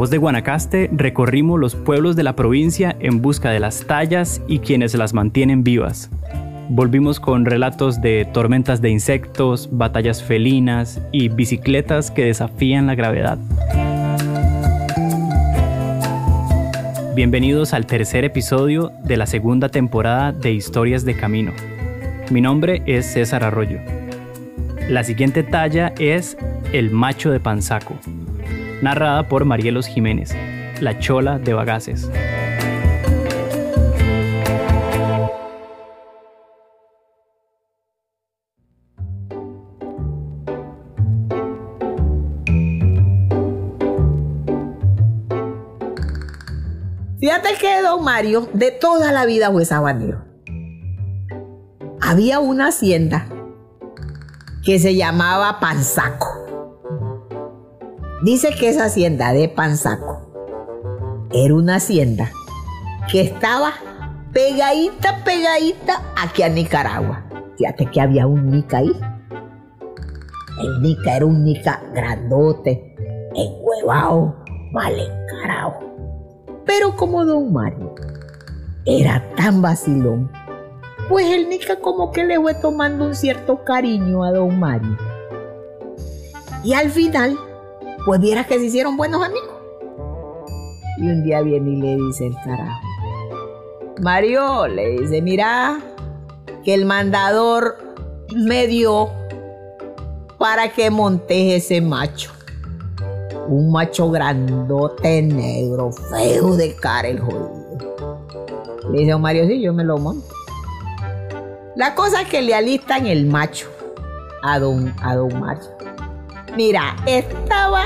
voz de Guanacaste recorrimos los pueblos de la provincia en busca de las tallas y quienes las mantienen vivas. Volvimos con relatos de tormentas de insectos, batallas felinas y bicicletas que desafían la gravedad. Bienvenidos al tercer episodio de la segunda temporada de Historias de Camino. Mi nombre es César Arroyo. La siguiente talla es El macho de Panzaco, narrada por Marielos Jiménez, la chola de Bagaces. Fíjate que don Mario de toda la vida fue sabanero. Había una hacienda que se llamaba Panzaco. Dice que esa hacienda de Panzaco era una hacienda que estaba pegadita, pegadita aquí a Nicaragua. Fíjate que había un Nica ahí. El Nica era un Nica grandote, enhuevado, mal encarado. Pero como don Mario era tan vacilón, pues el Nica como que le fue tomando un cierto cariño a don Mario. Y al final, pues viera que se hicieron buenos amigos. Y un día viene y le dice el carajo. Mario le dice, mira, que el mandador me dio para que montes ese macho. Un macho grandote, negro, feo de cara el jodido. Le dice a Mario, sí, yo me lo monto. La cosa es que le alistan el macho a don, a don Mario. Mira, estaba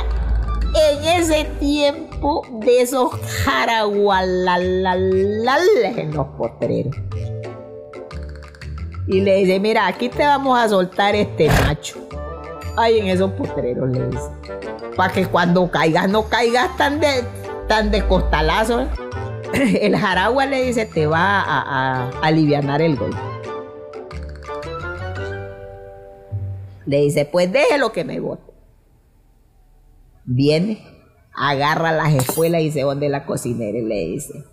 en ese tiempo de esos jaragualalales en los potreros. Y le dice, mira, aquí te vamos a soltar este macho. Ahí en esos potreros, le dice. Para que cuando caigas, no caigas tan de, tan de costalazo. El jaragua le dice, te va a, a, a alivianar el golpe. Le dice, pues déjelo que me bote. Viene, agarra las espuelas y se donde la cocinera y le dice,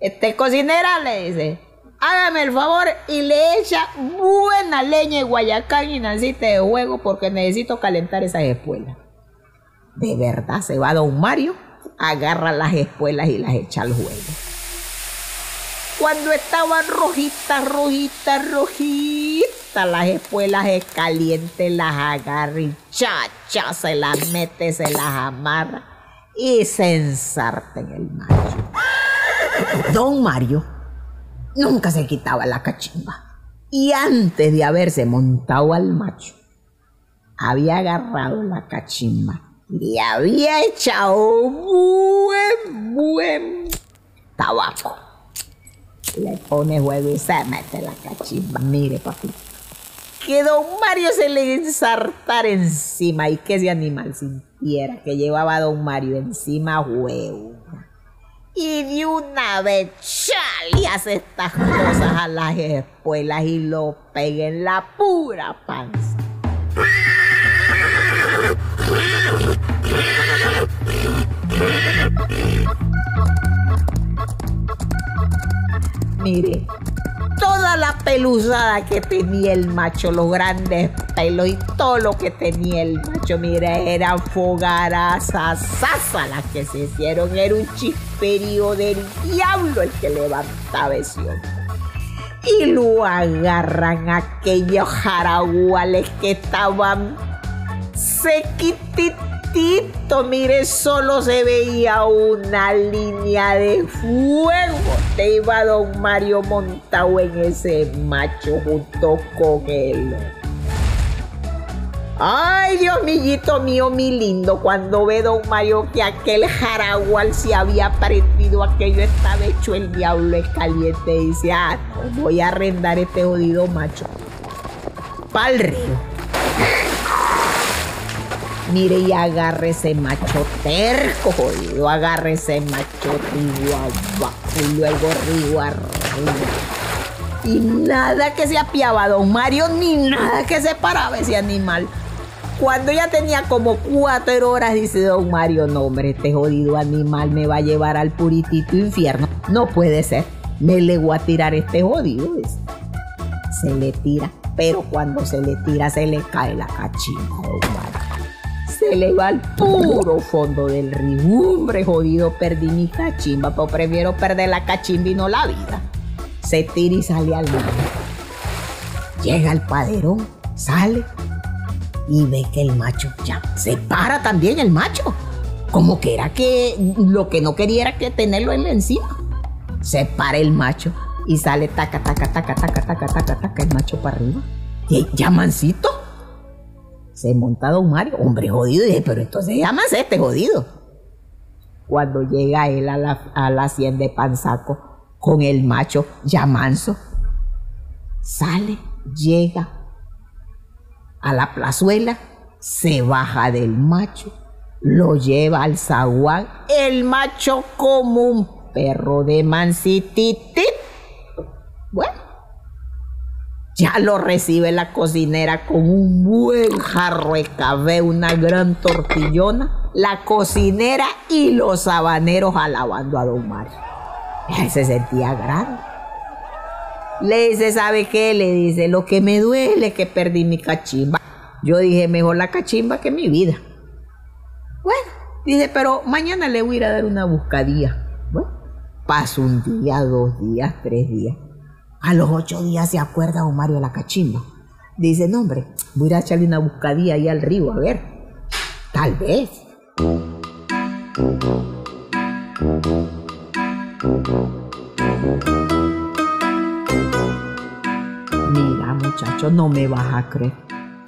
este cocinera le dice, hágame el favor y le echa buena leña de guayacán y naciste de juego porque necesito calentar esas espuelas. De verdad, se va don Mario, agarra las espuelas y las echa al juego. Cuando estaban rojitas, rojitas, rojitas, las espuelas es caliente, las agarra y chacha, se las mete, se las amarra y se ensarta en el macho. Don Mario nunca se quitaba la cachimba. Y antes de haberse montado al macho, había agarrado la cachimba y había echado buen, buen tabaco. Le pone huevo y se mete la cachimba. Mire, papi. Que don Mario se le ensartara encima y que ese animal sintiera que llevaba a don Mario encima huevo. Y de una vez le hace estas cosas a las espuelas y lo pega en la pura panza. Mire, toda la peluzada que tenía el macho, los grandes pelos y todo lo que tenía el macho, mire, eran fogaras asas las que se hicieron. Era un chisperío del diablo el que levantaba ese hombre. Y lo agarran aquellos jaraguales que estaban sequititos mire, solo se veía una línea de fuego. Te iba don Mario montado en ese macho junto con él. Ay, Dios millito mío, mi lindo, cuando ve don Mario que aquel jaragual se había prendido, aquello estaba hecho el diablo es caliente, y dice, ah, no, voy a arrendar este jodido macho. Pa'l río. Mire y agarre ese macho terco, jodido. Agarre ese macho río y luego río arriba. Y nada que se apiaba don Mario, ni nada que se paraba ese animal. cuando ya tenía como cuatro horas, dice don Mario, no hombre, este jodido animal me va a llevar al puritito infierno. No puede ser, me le voy a tirar este jodido. Se le tira, pero cuando se le tira se le cae la cachimba, don Mario. Se le va al puro fondo del río. Hombre, jodido, perdí mi cachimba, pero prefiero perder la cachimba y no la vida. Se tira y sale al mar. Llega al paderón, sale y ve que el macho ya se para también el macho. Como que era que lo que no quería era que tenerlo en la encima. Se para el macho y sale taca, taca, taca, taca, taca, taca, taca, el macho para arriba. Y ya mansito. Se monta Don Mario, hombre jodido, y dice, pero entonces llamas este jodido. Cuando llega él a la, a la hacienda de Panzaco con el macho ya manso, sale, llega a la plazuela, se baja del macho, lo lleva al zaguán, el macho como un perro de mansititi. Bueno, ya lo recibe la cocinera con un buen jarro de café, una gran tortillona, la cocinera y los habaneros alabando a don Mario. Él se sentía grande. Le dice, ¿sabe qué? Le dice, lo que me duele es que perdí mi cachimba. Yo dije, mejor la cachimba que mi vida. Bueno, dice, pero mañana le voy a ir a dar una buscadilla. Bueno, pasa un día, dos días, tres días. A los ocho días se acuerda don Mario de la cachimba. Dice, no hombre, voy a echarle una buscadilla ahí al río, a ver. Tal vez. Mira, muchacho, no me vas a creer.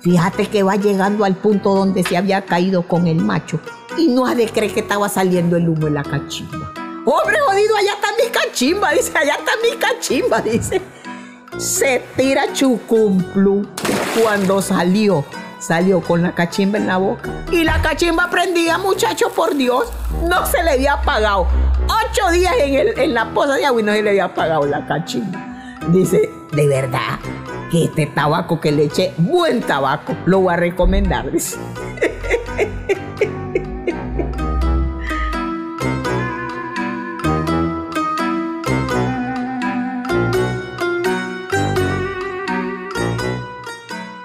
Fíjate que va llegando al punto donde se había caído con el macho y no ha de creer que estaba saliendo el humo en la cachimba. ¡Hombre jodido, allá está mi cachimba! Dice, allá está mi cachimba, dice. Se tira chucumplu. Cuando salió, salió con la cachimba en la boca. Y la cachimba prendía, muchacho, por Dios. No se le había apagado. Ocho días en, el, en la poza de agua y no se le había apagado la cachimba. Dice, de verdad, que este tabaco que le eché, buen tabaco, lo voy a recomendar. Dice.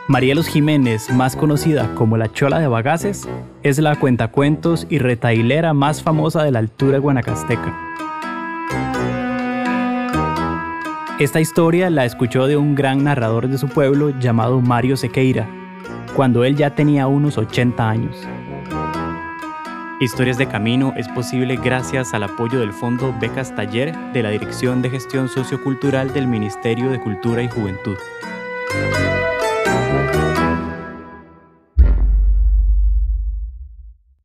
Marielos Jiménez, más conocida como la Chola de Bagaces, es la cuentacuentos y retailera más famosa de la altura guanacasteca. Esta historia la escuchó de un gran narrador de su pueblo llamado Mario Sequeira, cuando él ya tenía unos 80 años. Historias de Camino es posible gracias al apoyo del Fondo Becas Taller de la Dirección de Gestión Sociocultural del Ministerio de Cultura y Juventud.